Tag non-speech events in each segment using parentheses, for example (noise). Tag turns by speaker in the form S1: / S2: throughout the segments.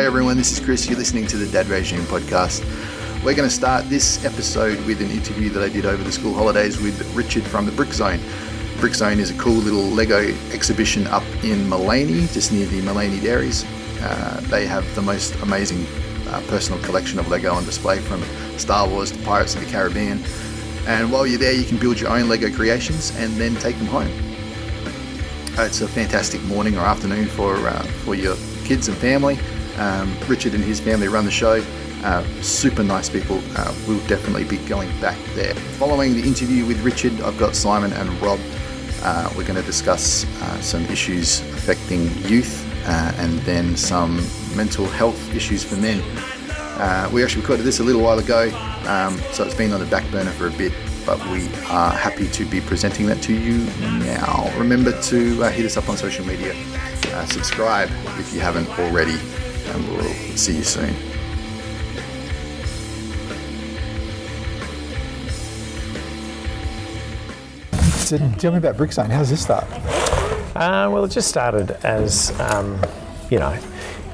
S1: Hey everyone, this is Chris. You're listening to the Dad Regime podcast. We're going to start this episode with an interview that I did over the school holidays with Richard from the Brick Zone. Brick Zone is a cool little Lego exhibition up in Maleny, just near the Maleny Dairies. Uh, they have the most amazing uh, personal collection of Lego on display from Star Wars to Pirates of the Caribbean. And while you're there, you can build your own Lego creations and then take them home. Uh, it's a fantastic morning or afternoon for uh, for your kids and family. Um, Richard and his family run the show. Uh, super nice people. Uh, we'll definitely be going back there. Following the interview with Richard, I've got Simon and Rob. Uh, we're going to discuss uh, some issues affecting youth uh, and then some mental health issues for men. Uh, we actually recorded this a little while ago, um, so it's been on the back burner for a bit, but we are happy to be presenting that to you now. Remember to hit us up on social media, subscribe if you haven't already, and we'll see you soon.
S2: So tell me about Brickzone. How's this start?
S3: Uh, well, it just started as, um, you know,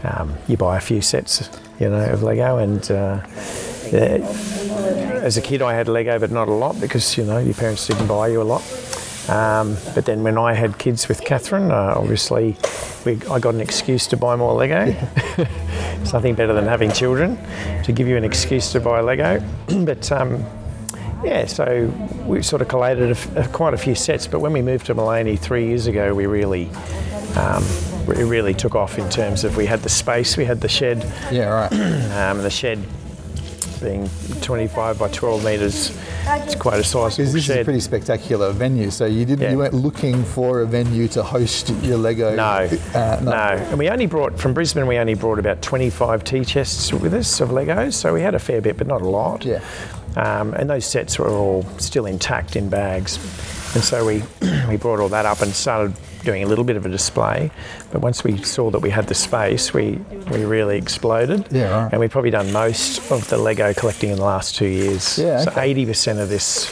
S3: um, you buy a few sets, you know, of Lego, and uh, yeah, as a kid I had Lego, but not a lot because you know your parents didn't buy you a lot. Um, but then when I had kids with Catherine, uh, obviously we, I got an excuse to buy more Lego. it's (laughs) nothing better than having children to give you an excuse to buy Lego. (clears throat) but um, yeah, so we sort of collated a a- quite a few sets, but when we moved to Maleny three years ago, we really, um, we really took off in terms of we had the space, we had the shed,
S2: Yeah, right. (clears throat)
S3: um, the shed being 25 by 12 metres. It's quite a sizable
S2: Because this is a pretty spectacular venue. So you didn't,
S3: Yeah.
S2: you weren't looking for a venue to host your Lego.
S3: No,
S2: uh,
S3: no, And we only brought from Brisbane. We only brought about 25 tea chests with us of Legos, so we had a fair bit, but not a lot.
S2: Yeah.
S3: Um, and those sets were all still intact in bags, and so we (clears throat) we brought all that up and started doing a little bit of a display. But once we saw that we had the space, we we really exploded.
S2: Yeah, right.
S3: And we've probably done most of the Lego collecting in the last two years.
S2: Yeah,
S3: So
S2: okay.
S3: 80% of this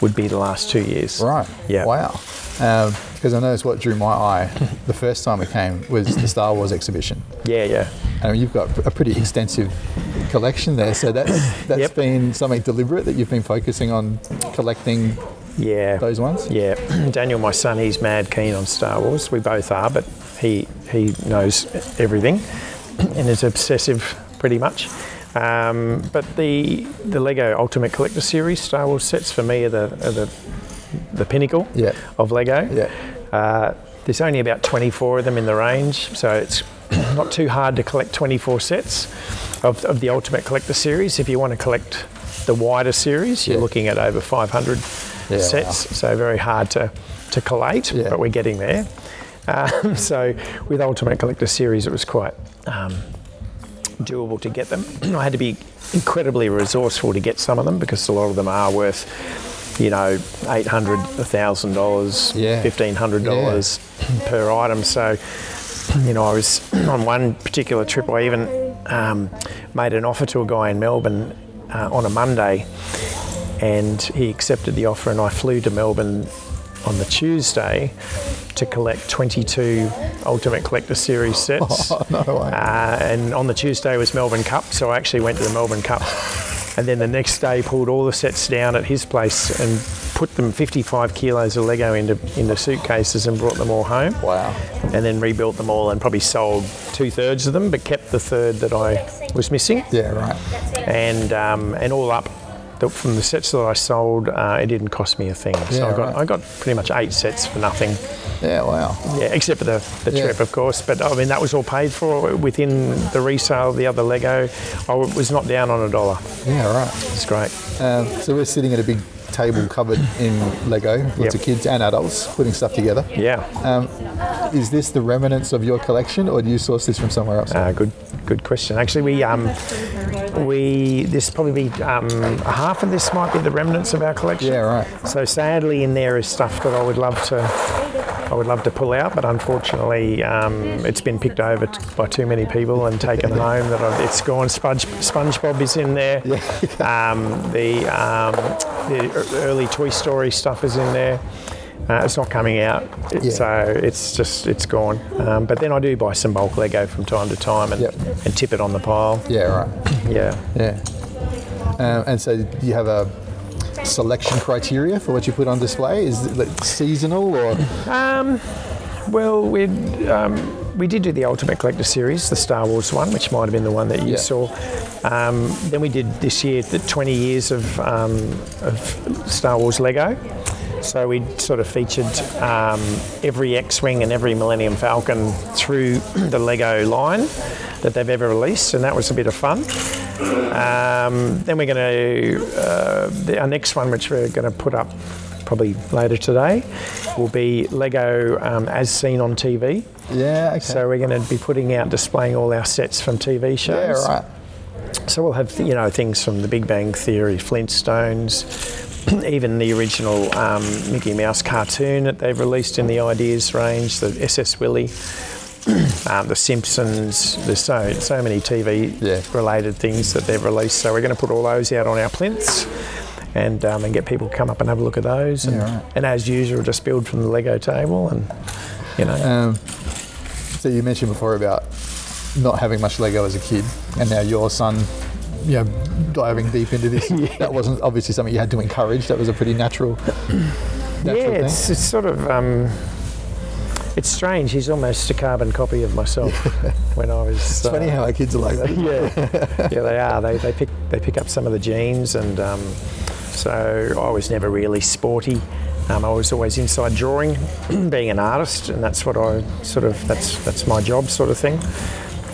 S3: would be the last two years.
S2: Right.
S3: Yeah.
S2: Wow. Um, because I noticed what drew my eye (laughs) the first time we came was the Star Wars exhibition.
S3: Yeah, yeah.
S2: And you've got a pretty extensive collection there. So that's that's (laughs)
S3: Yep.
S2: been something deliberate that you've been focusing on collecting
S3: Yeah.
S2: those ones.
S3: Yeah, (clears throat) Daniel, my son, he's mad keen on Star Wars. We both are, but he he knows everything (clears throat) and is obsessive pretty much. Um, but the the Lego Ultimate Collector Series Star Wars sets for me are the are the, the pinnacle
S2: Yeah.
S3: of Lego.
S2: Yeah.
S3: Uh, there's only about 24 of them in the range, so it's (clears throat) not too hard to collect 24 sets of, of the Ultimate Collector Series. If you want to collect the wider series, you're
S2: Yeah.
S3: looking at over 500
S2: Yeah,
S3: sets, so very hard to, to collate,
S2: Yeah.
S3: but we're getting there. Um, (laughs) so with Ultimate Collector Series, it was quite um, doable to get them. (clears throat) I had to be incredibly resourceful to get some of them because a lot of them are worth, you know, eight hundred, a thousand dollars, fifteen hundred dollars (clears throat) per item. So, (clears throat) you know, I was on one particular trip. I even um, made an offer to a guy in Melbourne uh, on a Monday, and he accepted the offer, and I flew to Melbourne on the Tuesday to collect 22 Ultimate Collector Series (laughs) sets.
S2: Oh, no way.
S3: Uh, and on the Tuesday was Melbourne Cup, so I actually went to the Melbourne Cup. (laughs) And then the next day pulled all the sets down at his place and put them 55 kilos of Lego into, into suitcases and brought them all home.
S2: Wow.
S3: And then rebuilt them all and probably sold two thirds of them, but kept the third that I was missing.
S2: Yeah, right.
S3: And um, and all up, the, from the sets that I sold, uh, it didn't cost me a thing. So
S2: Yeah,
S3: I got
S2: right.
S3: I got pretty much eight sets for nothing.
S2: Yeah, wow.
S3: Yeah, except for the, the
S2: Yeah.
S3: trip, of course. But I mean, that was all paid for within the resale of the other Lego. I was not down on a dollar.
S2: Yeah, right.
S3: It's great.
S2: Um, so we're sitting at a big table covered in Lego, lots
S3: Yep.
S2: of kids and adults putting stuff together.
S3: Yeah.
S2: Is this the remnants of your collection, or do you source this from somewhere else?
S3: Uh, good, good question. Actually, we um, we this probably be um, half of this might be the remnants of our collection.
S2: yeah, right.
S3: So sadly, in there is stuff that I would love to, I would love to pull out, but unfortunately, um, it's been picked over t- by too many people and taken home. That I've, it's gone. Sponge, SpongeBob is in there. (laughs) um, the um, the early Toy Story stuff is in there. Uh, it's not coming out, It-
S2: Yeah.
S3: so it's just it's gone. Um, but then I do buy some bulk Lego from time to time and,
S2: Yep.
S3: and tip it on the pile.
S2: Yeah, right. (coughs)
S3: Yeah.
S2: Yeah. Um, and so, do you have a selection criteria for what you put on display? Is it like seasonal or?
S3: Um, Well, we um, we did do the Ultimate Collector series, the Star Wars one, which might have been the one that you
S2: Yeah.
S3: saw. Um, then we did this year the 20 years of, um, of Star Wars Lego. So we sort of featured um, every X-wing and every Millennium Falcon through the Lego line that they've ever released, and that was a bit of fun. Um, then we're going to uh, the, our next one, which we're going to put up probably later today, will be Lego um, as seen on TV.
S2: Yeah. Okay.
S3: So we're going to be putting out displaying all our sets from TV shows.
S2: yeah, right.
S3: So we'll have you know things from The Big Bang Theory, Flintstones, (clears throat) even the original um, Mickey Mouse cartoon that they've released in the Ideas range, the SS Willie. (clears throat) Um, the Simpsons, there's so so many TV
S2: Yeah.
S3: related things that they've released. So we're going to put all those out on our plinths, and um, and get people to come up and have a look at those. And,
S2: Yeah, right.
S3: and as usual, just build from the Lego table, and you know,
S2: Um, so you mentioned before about not having much Lego as a kid, and now your son, you know, diving deep into this. (laughs) That wasn't obviously something you had to encourage. That was a pretty natural. natural
S3: yeah,
S2: thing.
S3: it's, it's sort of um, it's strange. He's almost a carbon copy of myself (laughs) when I was.
S2: It's funny how our kids are like that. (laughs)
S3: yeah, yeah, they are. They, they pick they pick up some of the genes, and um, so I was never really sporty. Um, I was always inside drawing, (clears throat) being an artist, and that's what I sort of that's that's my job, sort of thing.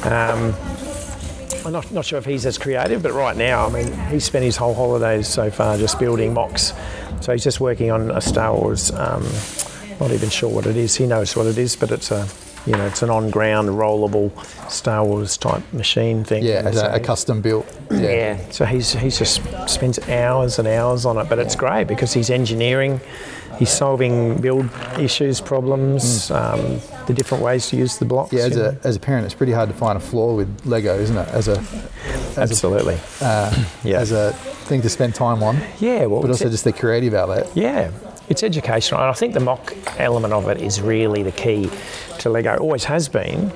S3: Um, I'm not, not sure if he's as creative, but right now, I mean, he's spent his whole holidays so far just building MOCs. So he's just working on a Star Wars. Um, not even sure what it is. He knows what it is, but it's a, you know, it's an on-ground rollable Star Wars type machine thing.
S2: Yeah, as a,
S3: so-
S2: a custom built. Yeah.
S3: yeah. So he's he's just spends hours and hours on it, but it's great because he's engineering, he's solving build issues, problems, um, the different ways to use the blocks.
S2: Mm. Yeah, as a,
S3: know.
S2: as a parent, it's pretty hard to find a flaw with Lego, isn't it? As a
S3: absolutely.
S2: uh, (clears throat)
S3: Yeah.
S2: as a thing to spend time on,
S3: yeah. Well,
S2: but also just the creative outlet.
S3: Yeah, it's educational, and I think the MOC element of it is really the key to Lego. Always has been,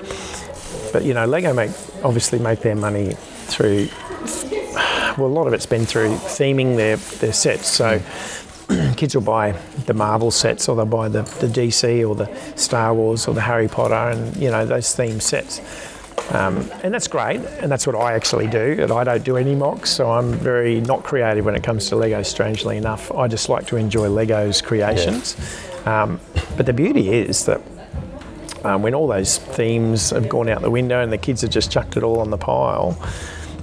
S3: but you know, Lego make obviously make their money through. Well, a lot of it's been through theming their their sets. So. (clears throat) Kids will buy the Marvel sets, or they'll buy the, the DC, or the Star Wars, or the Harry Potter, and you know those theme sets. Um, and that's great, and that's what I actually do. And I don't do any MOCs, so I'm very not creative when it comes to Lego. Strangely enough, I just like to enjoy Lego's creations. Um, but the beauty is that um, when all those themes have gone out the window and the kids have just chucked it all on the pile,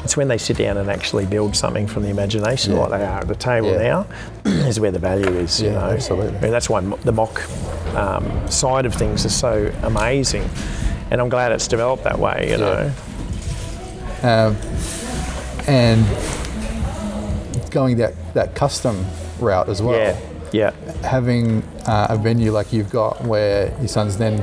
S3: it's when they sit down and actually build something from the imagination,
S2: Yeah.
S3: like they are at the table
S2: Yeah.
S3: now, (clears throat) is where the value is. You
S2: Yeah,
S3: know,
S2: absolutely.
S3: Mean, that's why the MOC um, side of things is so amazing, and I'm glad it's developed that way. You know.
S2: Um, and going that, that custom route as well.
S3: Yeah, yeah,
S2: Having uh, a venue like you've got where your son's then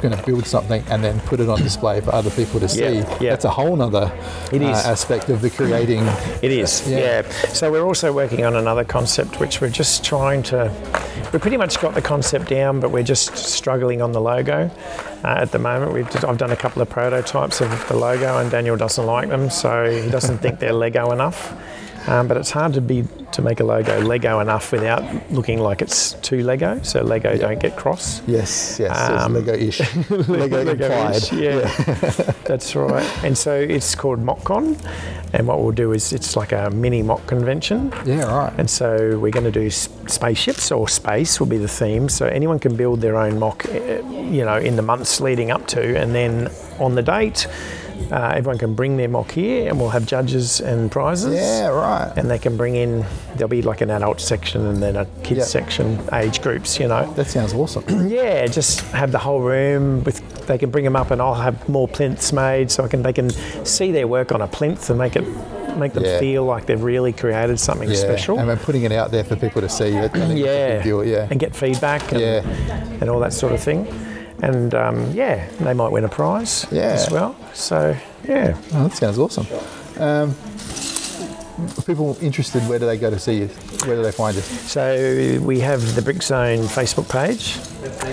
S2: going to build something and then put it on display for other people to see.
S3: Yeah, yeah.
S2: That's a whole other
S3: It
S2: uh, aspect of the creating.
S3: it is.
S2: Yeah.
S3: Yeah. So we're also working on another concept, which we're just trying to. We've pretty much got the concept down, but we're just struggling on the logo uh, at the moment. We've just, I've done a couple of prototypes of the logo, and Daniel doesn't like them, so he doesn't think they're Lego enough. Um, but it's hard to be to make a logo Lego enough without looking like it's too Lego, so Lego don't get cross.
S2: Yes, yes,
S3: Um,
S2: it's Lego-ish. (laughs) Lego implied.
S3: Lego-ish, (laughs) Yeah, that's right. And so it's called MockCon, and what we'll do is it's like a mini MOC convention.
S2: Yeah, right.
S3: And so we're going to do spaceships or space will be the theme. So anyone can build their own MOC, uh, you know, in the months leading up to, and then on the date, uh, everyone can bring their MOC here, and we'll have judges and prizes.
S2: Yeah, right.
S3: And they can bring in. There'll be like an adult section and then a kids
S2: Yep.
S3: section, age groups. You know.
S2: That sounds awesome. (clears throat)
S3: Yeah, just have the whole room with. They can bring them up, and I'll have more plinths made, so I can they can see their work on a plinth and make it make them
S2: Yeah.
S3: feel like they've really created something
S2: Yeah.
S3: special.
S2: And then putting it out there for people to see, I think it's a
S3: yeah.
S2: Yeah.
S3: and get feedback and,
S2: Yeah.
S3: and all that sort of thing. And um, yeah, they might win a prize
S2: Yeah.
S3: as well. So yeah,
S2: Oh, that sounds awesome. Um, people interested, where do they go to see you? Where do they find you?
S3: So we have the Brick Zone Facebook page.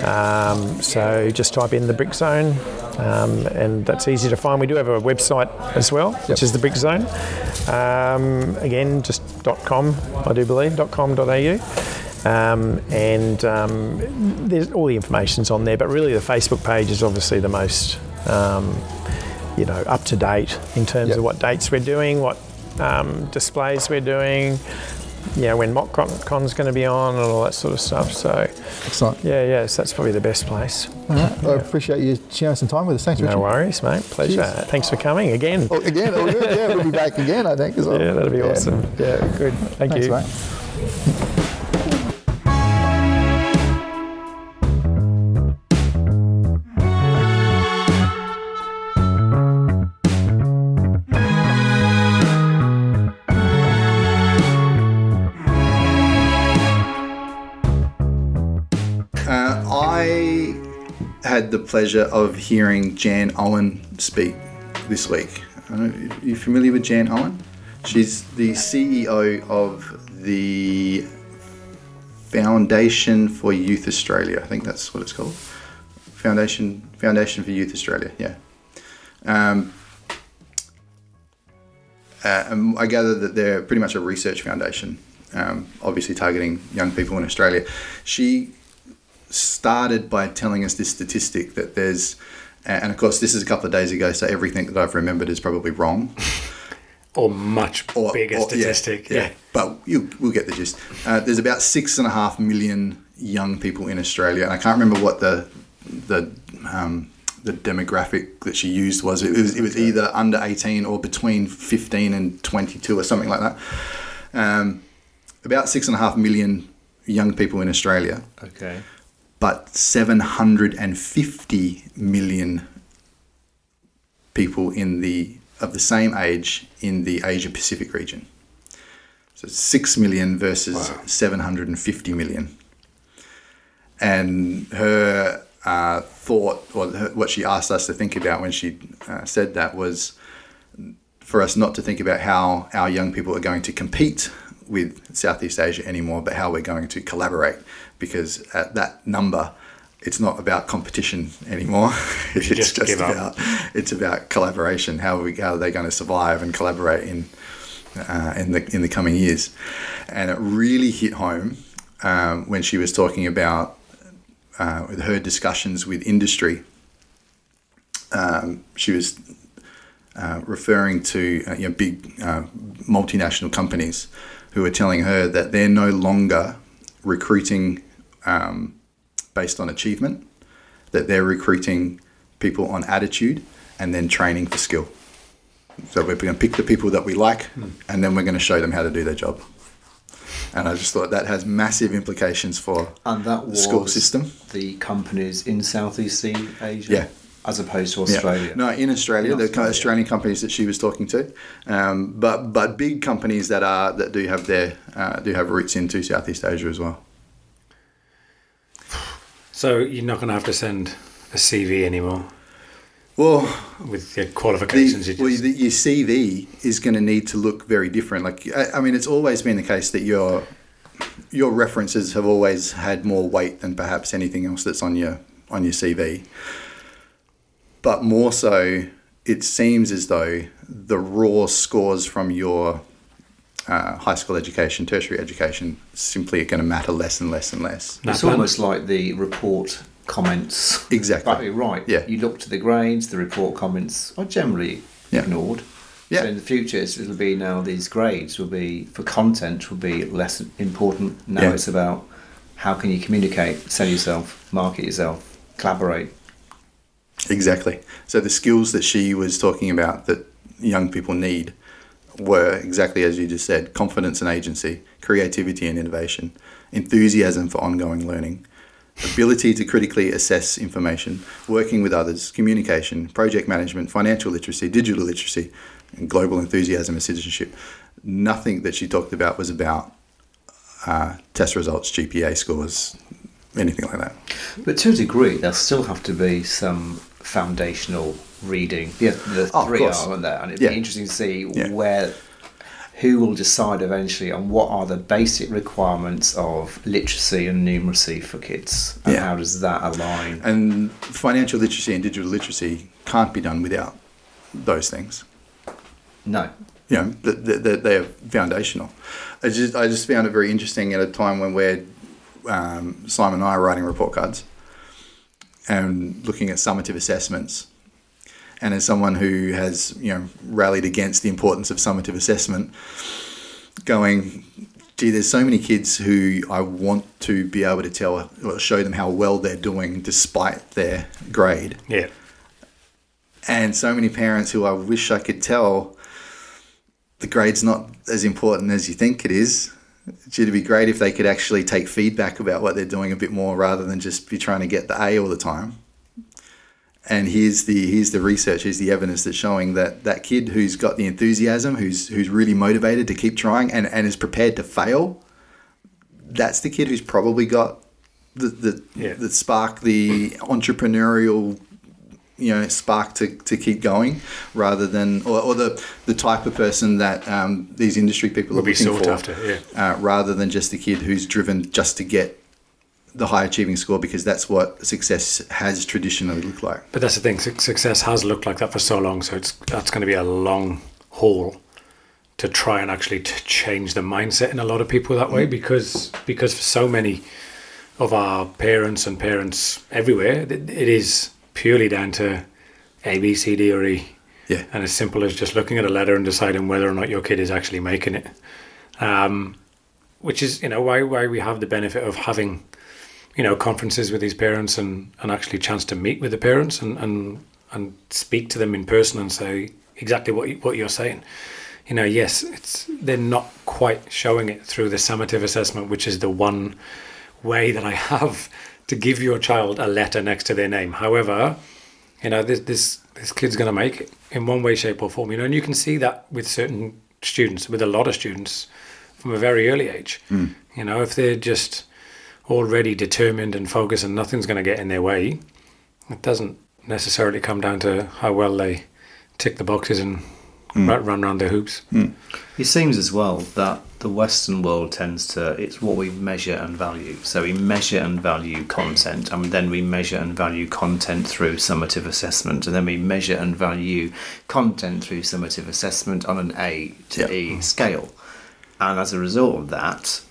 S3: Um, so just type in the Brick Zone, um, and that's easy to find. We do have a website as well, which is the Brick Zone. Um, again, just .com, I do believe, .com.au. Um, and um, there's all the information's on there, but really the Facebook page is obviously the most, um, you know, up to date in terms
S2: Yep.
S3: of what dates we're doing, what um, displays we're doing, you know, when Mock Con's going to be on and all that sort of stuff. So,
S2: Excellent.
S3: yeah, yeah, so that's probably the best place.
S2: All right. I appreciate you sharing some time with us. Thanks, Richard.
S3: No worries, mate. Pleasure.
S2: Cheers.
S3: Thanks for coming again.
S2: Oh, again, oh, yeah, we'll be back again, I think, as well. (laughs)
S3: Yeah, that'll be
S2: Yeah.
S3: awesome. Yeah, good. Thank
S2: Thanks,
S3: you.
S2: mate.
S1: Pleasure of hearing Jan Owen speak this week. Are you familiar with Jan Owen? She's the CEO of the Foundation for Youth Australia. I think that's what it's called. Foundation Foundation for Youth Australia. Yeah. Um, uh, I gather that they're pretty much a research foundation, um, obviously targeting young people in Australia. She started by telling us this statistic that there's, and of course, this is a couple of days ago, so everything that I've remembered is probably wrong. (laughs)
S4: Or much
S1: Or-
S4: bigger
S1: or- yeah,
S4: statistic.
S1: Yeah,
S4: Yeah.
S1: but you, we'll get the gist. Uh, there's about six and a half million young people in Australia, and I can't remember what the the um, the demographic that she used was. It was it was either under 18 or between 15 and 22 or something like that. Um, about six and a half million young people in Australia
S4: Okay.
S1: But 750 million people in the of the same age in the Asia Pacific region. So 6 million versus
S4: Wow.
S1: 750 million. And her uh, thought, or her, what she asked us to think about when she uh, said that was for us not to think about how our young people are going to compete with Southeast Asia anymore, but how we're going to collaborate. Because at that number, it's not about competition anymore. (laughs) it's
S4: just
S1: just, about it's about collaboration. How are we how are they going to survive and collaborate in uh, in the in the coming years? And it really hit home um, when she was talking about uh, with her discussions with industry. Um, she was uh, referring to uh, you know, big uh, multinational companies who are telling her that they're no longer recruiting um, based on achievement, that they're recruiting people on attitude and then training for skill. So we're going to pick the people that we like and then we're going to show them how to do their job. And I just thought that has massive implications for
S5: And that
S1: the school system.
S5: the companies in Southeast Asia,
S1: Yeah.
S5: As opposed to
S1: Yeah.
S5: Australia.
S1: No, in Australia,
S5: In
S1: the
S5: Australia.
S1: Australian companies that she was talking to, um, but but big companies that are that do have their uh, do have roots into Southeast Asia as well.
S4: So you're not going to have to send a CV anymore
S1: Well,
S4: with your
S1: the,
S4: qualifications. you
S1: well,
S4: just,
S1: the, your CV is going to need to look very different. Like I, I mean, it's always been the case that your your references have always had more weight than perhaps anything else that's on your on your CV. But more so, it seems as though the raw scores from your uh, high school education, tertiary education, simply are going to matter less and less and less.
S4: Nah,
S5: It's
S4: plan-
S5: almost like the report comments. (laughs)
S1: Exactly.
S5: Exactly right.
S1: Yeah.
S5: You look to the grades, the report comments are generally
S1: Yeah.
S5: ignored.
S1: Yeah.
S5: So in the future, it'll be now these grades will be for content will be less important. Now
S1: Yeah.
S5: it's about how can you communicate, sell yourself, market yourself, collaborate.
S1: Exactly. So the skills that she was talking about that young people need were exactly as you just said confidence and agency, creativity and innovation, enthusiasm for ongoing learning, ability to critically assess information, working with others, communication, project management, financial literacy, digital literacy, and global enthusiasm and citizenship. Nothing that she talked about was about uh, test results, GPA scores, anything like that.
S5: But to a degree, there'll still have to be some foundational reading. Yeah, the
S1: Oh,
S5: three are, aren't there? And it'd
S1: Yeah.
S5: be interesting to see
S1: Yeah.
S5: where who will decide eventually on what are the basic requirements of literacy and numeracy for kids, and
S1: Yeah.
S5: how does that align?
S1: And financial literacy and digital literacy can't be done without those things.
S5: No,
S1: You know, th- th- th- they're foundational. I just, I just found it very interesting at a time when we're, um, Simon and I are writing report cards and looking at summative assessments. And as someone who has, you know, rallied against the importance of summative assessment, going, gee, there's so many kids who I want to be able to tell or show them how well they're doing despite their grade
S4: Yeah.
S1: and so many parents who I wish I could tell the grade's not as important as you think it is. It'd be great if they could actually take feedback about what they're doing a bit more rather than just be trying to get the A all the time. And here's the here's the research, here's the evidence that's showing that that kid who's got the enthusiasm, who's who's really motivated to keep trying and, and is prepared to fail, that's the kid who's probably got the the,
S4: Yeah.
S1: the spark, the entrepreneurial you know spark to, to keep going rather than or, or the the type of person that um, these industry people
S4: Will
S1: are looking
S4: sought
S1: for
S4: after, yeah.
S1: uh, rather than just the kid who's driven just to get the high achieving score because that's what success has traditionally looked like
S4: But that's the thing. Success has looked like that for so long, so it's that's going to be a long haul to try and actually t- change the mindset in a lot of people that way because because for so many of our parents and parents everywhere, it, it is purely down to A, B, C, D, or E.
S1: yeah
S4: and as simple as just looking at a letter and deciding whether or not your kid is actually making it. Um, which is, you know, why why we have the benefit of having, you know, conferences with these parents and, and actually chance to meet with the parents and, and and speak to them in person and say exactly what you, what you're saying. You know, yes, it's they're not quite showing it through the summative assessment, which is the one way that I (laughs) have to give your child a letter next to their name. However, you know, this this this kid's going to make it in one way, shape, or form. You know, and you can see that with certain students, with a lot of students, from a very early age. Hmm. You know, if they're just already determined and focused, and nothing's going to get in their way, it doesn't necessarily come down to how well they tick the boxes and hmm. run, run around their hoops. Hmm.
S5: It seems as well that the Western world tends to, it's what we measure and value. So we measure and value content, and then we measure and value content through summative assessment, and then we measure and value content through summative assessment on an A to
S1: Yeah.
S5: E scale. And as a result of that,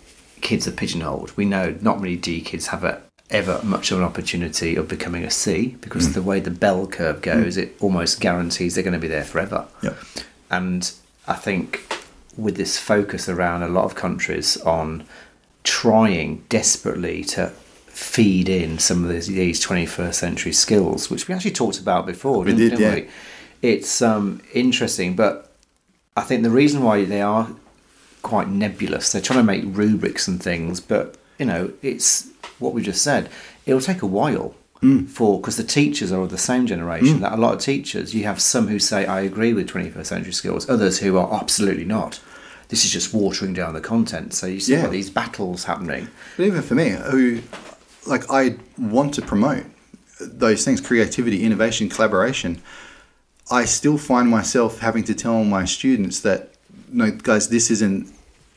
S5: kids are pigeonholed. We know not many D kids have a, ever much of an opportunity of becoming a C because mm. the way the bell curve mm. goes, it almost guarantees they're going to be there forever.
S1: Yep.
S5: And I think with this focus around a lot of countries on trying desperately to feed in some of these, these 21st century skills, which we actually talked about before,
S1: We
S5: didn't,
S1: did, yeah.
S5: we? It's um, interesting, but I think the reason why they are quite nebulous, they're trying to make rubrics and things, but you know, it's what we just said. It'll take a while for because the teachers are of the same generation. That a lot of teachers, you have some who say, "I agree with 21st century skills," others who are absolutely not. This is just watering down the content. So you see
S1: Yeah.
S5: these battles happening.
S1: But even for me, who like I want to promote those things creativity, innovation, collaboration. I still find myself having to tell my students that, no, guys, this is an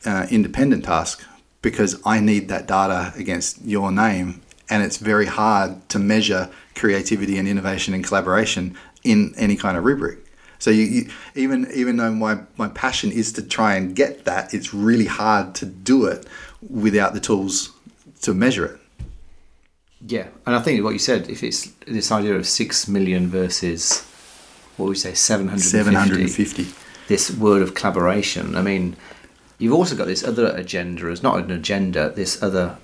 S1: uh, independent task because I need that data against your name. And it's very hard to measure creativity and innovation and collaboration in any kind of rubric. So you, you, even even though my, my passion is to try and get that, it's really hard to do it without the tools to measure it.
S5: Yeah, and I think what you said, if it's this idea of six million versus what would we say, seven hundred
S1: Seven hundred and fifty.
S5: this word of collaboration. I mean, you've also got this other agenda, as not an agenda, this other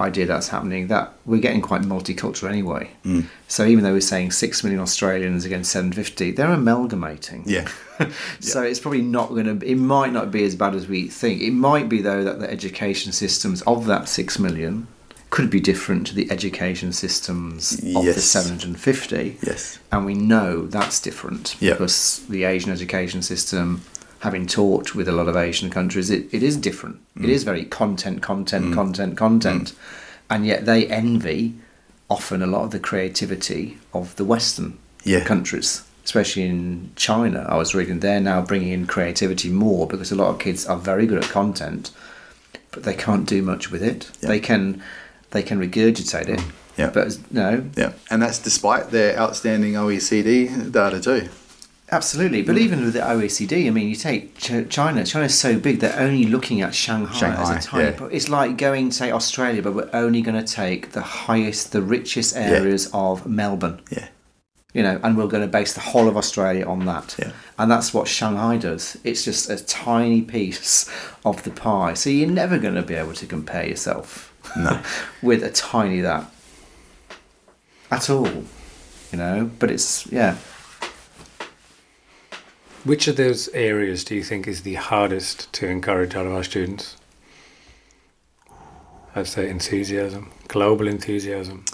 S5: idea that's happening that we're getting quite multicultural anyway.
S1: Mm.
S5: So even though we're saying six million Australians against 750, they're amalgamating.
S1: Yeah. (laughs)
S5: so it's probably not going to. It might not be as bad as we think. It might be though that the education systems of that six million could be different to the education systems of the 750
S1: Yes.
S5: and we know that's different
S1: Yeah.
S5: because the Asian education system, having taught with a lot of Asian countries, it, it is different.
S1: Mm.
S5: It is very content, content, content, content, and yet they envy often a lot of the creativity of the Western
S1: Yeah.
S5: countries. especially in China. I was reading they're now bringing in creativity more because a lot of kids are very good at content, but they can't do much with it.
S1: Yeah.
S5: They can they can regurgitate it,
S1: Yeah.
S5: but no,
S1: Yeah, and that's despite their outstanding OECD data too.
S5: Absolutely, but hmm. even with the OECD, I mean, you take Ch- China. China's so big; they're only looking at Shanghai,
S1: Shanghai,
S5: as a tiny.
S1: yeah.
S5: It's like going, say, Australia, but we're only going to take the highest, the richest areas of Melbourne.
S1: Yeah,
S5: You know, and we're going to base the whole of Australia on that.
S1: Yeah.
S5: And that's what Shanghai does. It's just a tiny piece of the pie. So you're never going to be able to compare yourself
S1: no, (laughs)
S5: with a tiny that at all. You know, but it's yeah.
S4: Which of those areas do you think is the hardest to encourage out of our students? I'd say enthusiasm, global enthusiasm.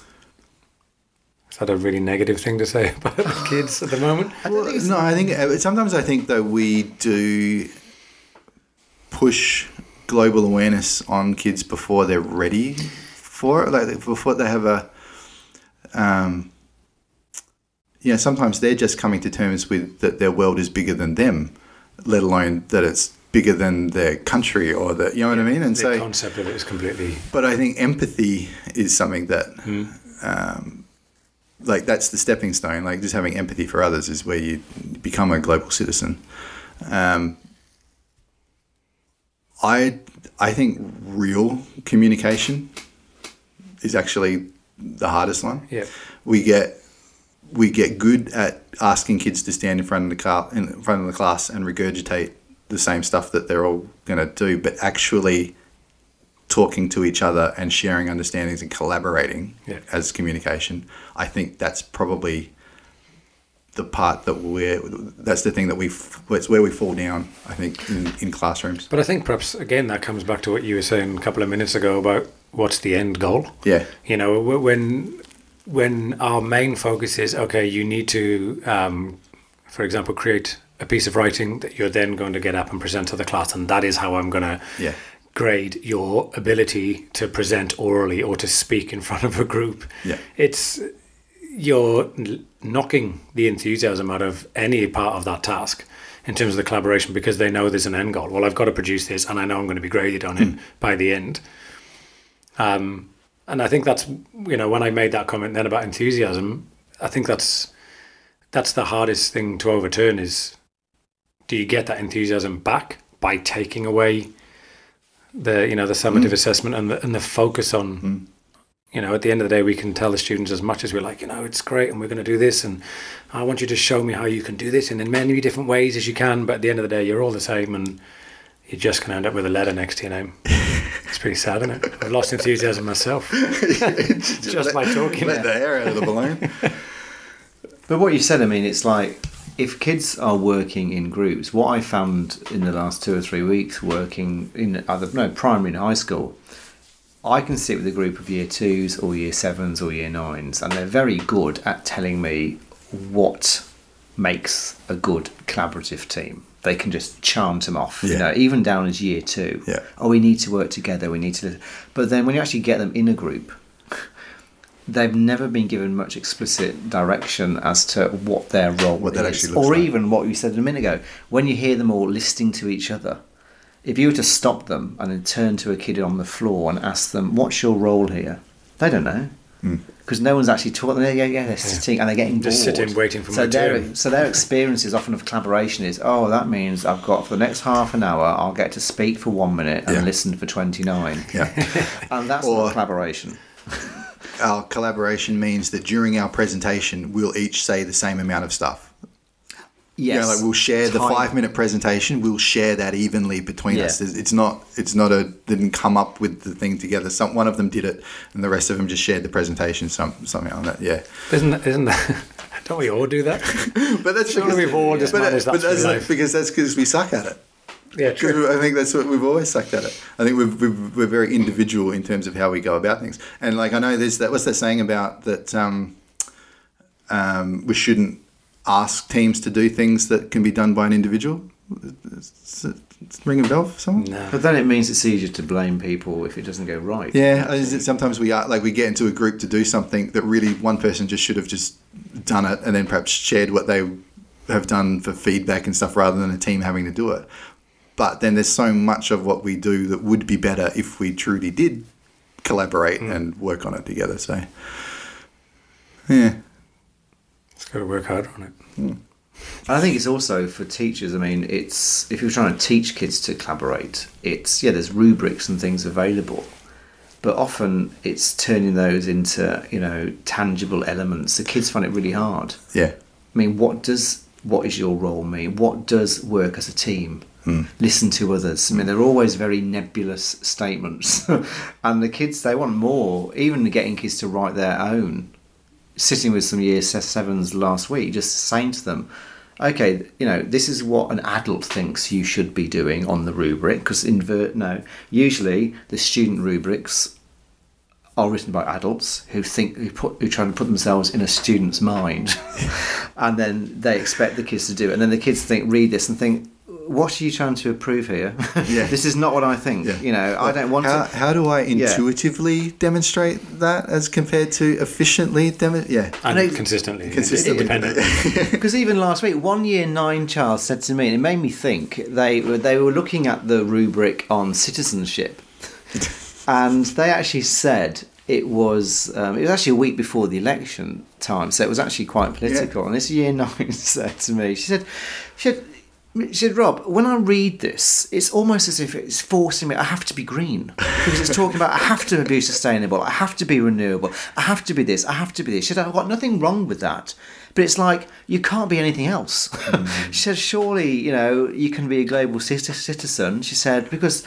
S4: Is that a really negative thing to say (laughs) about the kids at the moment?
S1: Well, no, I think uh, sometimes I think that we do push global awareness on kids before they're ready for it, like before they have a. Um, you know, sometimes they're just coming to terms with that their world is bigger than them, let alone that it's bigger than their country or that you know what I mean. And so
S4: the
S1: so,
S4: concept of it is completely.
S1: but I think empathy is something that, um, like, that's the stepping stone. Like, just having empathy for others is where you become a global citizen. Um, I I think real communication is actually the hardest one.
S4: Yeah.
S1: We get we get good at asking kids to stand in front of the car in front of the class and regurgitate the same stuff that they're all going to do, but actually talking to each other and sharing understandings and collaborating
S4: Yeah.
S1: as communication. I think that's probably the part that we're that's the thing that we it's where we fall down. I think in, in classrooms.
S4: But I think perhaps again that comes back to what you were saying a couple of minutes ago about what's the end goal.
S1: Yeah,
S4: You know, when when our main focus is okay, you need to, um, for example, create a piece of writing that you're then going to get up and present to the class, and that is how I'm going to
S1: Yeah.
S4: grade your ability to present orally or to speak in front of a group.
S1: Yeah.
S4: It's you're knocking the enthusiasm out of any part of that task in terms of the collaboration because they know there's an end goal. Well, I've got to produce this, and I know I'm going to be graded on it by the end. Um, and I think that's you know when I made that comment then about enthusiasm, I think that's that's the hardest thing to overturn is do you get that enthusiasm back by taking away the you know the summative mm. assessment and the, and the focus on mm. you know at the end of the day we can tell the students as much as we're like you know it's great and we're going to do this and I want you to show me how you can do this in as many different ways as you can but at the end of the day you're all the same and you're just going to end up with a letter next to your name. It's pretty sad, isn't it? I've lost enthusiasm myself. (laughs) just (laughs) by talking.
S1: Let the air out of the balloon. (laughs)
S5: But what you said, I mean, it's like if kids are working in groups, what I found in the last two or three weeks working in either no primary and high school, I can sit with a group of year twos or year sevens or year nines, and they're very good at telling me what makes a good collaborative team. They can just chant them off, you know, even down as year two.
S1: Yeah.
S5: Oh, we need to work together. We need to. But then when you actually get them in a group, they've never been given much explicit direction as to what their role
S1: What
S5: is, or
S1: like.
S5: even what you said a minute ago. When you hear them all listening to each other, if you were to stop them and then turn to a kid on the floor and ask them, "What's your role here?" They don't know
S1: Hmm.
S5: Because no one's actually taught them. Yeah, yeah, they're sitting and they're getting bored.
S4: Just sitting waiting for
S5: so
S4: my
S5: their,
S4: turn.
S5: So their experiences often of collaboration is, oh, that means I've got for the next half an hour, I'll get to speak for one minute and
S1: Yeah.
S5: listen for twenty nine.
S1: Yeah. (laughs)
S5: And that's
S1: Or-
S5: not collaboration.
S1: our collaboration means that during our presentation, we'll each say the same amount of stuff.
S5: Yes.
S1: You know, like we'll share the
S5: Time.
S1: five minute presentation. We'll share that evenly between
S5: Yeah.
S1: us. It's not. It's not a. Didn't come up with the thing together. Some one of them did it, and the rest of them just shared the presentation. Some something like that. Yeah.
S4: Isn't that, isn't that, (laughs) don't we all do that? (laughs)
S1: But that's
S4: Surely we've all just
S1: but,
S4: managed
S1: but that's like- because that's because we suck at it.
S4: Yeah,
S1: Because I think that's what we've always sucked at it. I think we've, we've, we're very individual in terms of how we go about things. And like I know there's that. What's that saying about that? Um, um, we shouldn't ask teams to do things that can be done by an individual. Does it ring a bell for someone?
S4: No.
S5: But then it means it's easier to blame people if it doesn't go right.
S1: Yeah, is it- sometimes we are like we get into a group to do something that really one person just should have just done it and then perhaps shared what they have done for feedback and stuff rather than a team having to do it. But then there's so much of what we do that would be better if we truly did collaborate hmm. and work on it together. So, yeah,
S4: Just got to work harder on it.
S5: And I think it's also for teachers. I mean, it's if you're trying to teach kids to collaborate, it's yeah, there's rubrics and things available, but often it's turning those into you know tangible elements. The kids find it really hard.
S1: yeah,
S5: I mean, what does what is your role mean? What does work as a team? Hmm. Listen to others. I mean, they're always very nebulous statements, (laughs) and the kids they want more. Even getting kids to write their own. Sitting with some year sevens last week, just saying to them, "Okay, you know, this is what an adult thinks you should be doing on the rubric." Because invert no, usually the student rubrics are written by adults who think who put who try to put themselves in a student's mind, (laughs) and then they expect the kids to do it, and then the kids think read this and think, "What are you trying to approve here? (laughs)
S1: Yeah.
S5: this is not what I think.
S1: yeah.
S5: You know, I don't want
S1: how,
S5: to."
S1: How do I
S5: Yeah.
S1: intuitively demonstrate that as compared to efficiently? Demo- yeah,
S4: And
S5: I-
S4: consistently.
S1: Consistently.
S4: Independent. (laughs)
S5: Because even last week, one year nine child said to me, and it made me think. They were they were looking at the rubric on citizenship, (laughs) and they actually said it was um, it was actually a week before the election time, so it was actually quite political. And this year nine said to me, she said, she said. She said, Rob, when I read this, it's almost as if it's forcing me, I have to be green. Because it's talking about I have to be sustainable, I have to be renewable, I have to be this, I have to be this. She said, I've got nothing wrong with that. But it's like, you can't be anything else. Mm. (laughs) she said, surely, you know, you can be a global citizen. She said, because,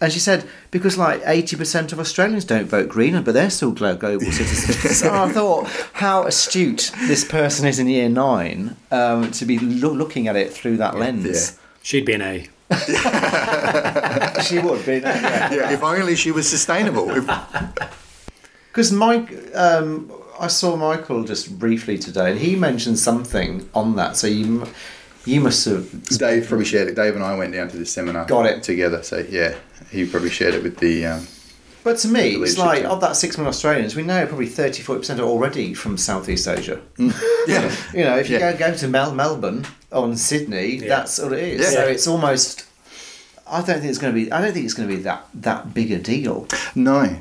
S5: and she said, because like 80% of Australians don't vote Green, but they're still global (laughs) citizens. so I thought, how astute this person is in year nine um, to be loo- looking at it through that lens.
S4: She'd be an A.
S5: She would be. Yeah.
S1: yeah. If only she was sustainable.
S5: Because (laughs) Mike, um, I saw Michael just briefly today, and he mentioned something on that. So you, you must have.
S1: Dave probably shared it. Dave and I went down to this seminar.
S5: Got it.
S1: together. So yeah, he probably shared it with the. Um,
S5: But to me,
S1: The
S5: it's like
S1: team.
S5: of that six million Australians, we know probably 30 40 percent are already from Southeast Asia. (laughs)
S1: yeah,
S5: You know, if you
S1: Yeah.
S5: go go to Mel- Melbourne on Sydney,
S4: Yeah.
S5: that's what it is.
S1: Yeah.
S5: So it's almost. I don't think it's going to be. I don't think it's going to be that that big a deal.
S1: no.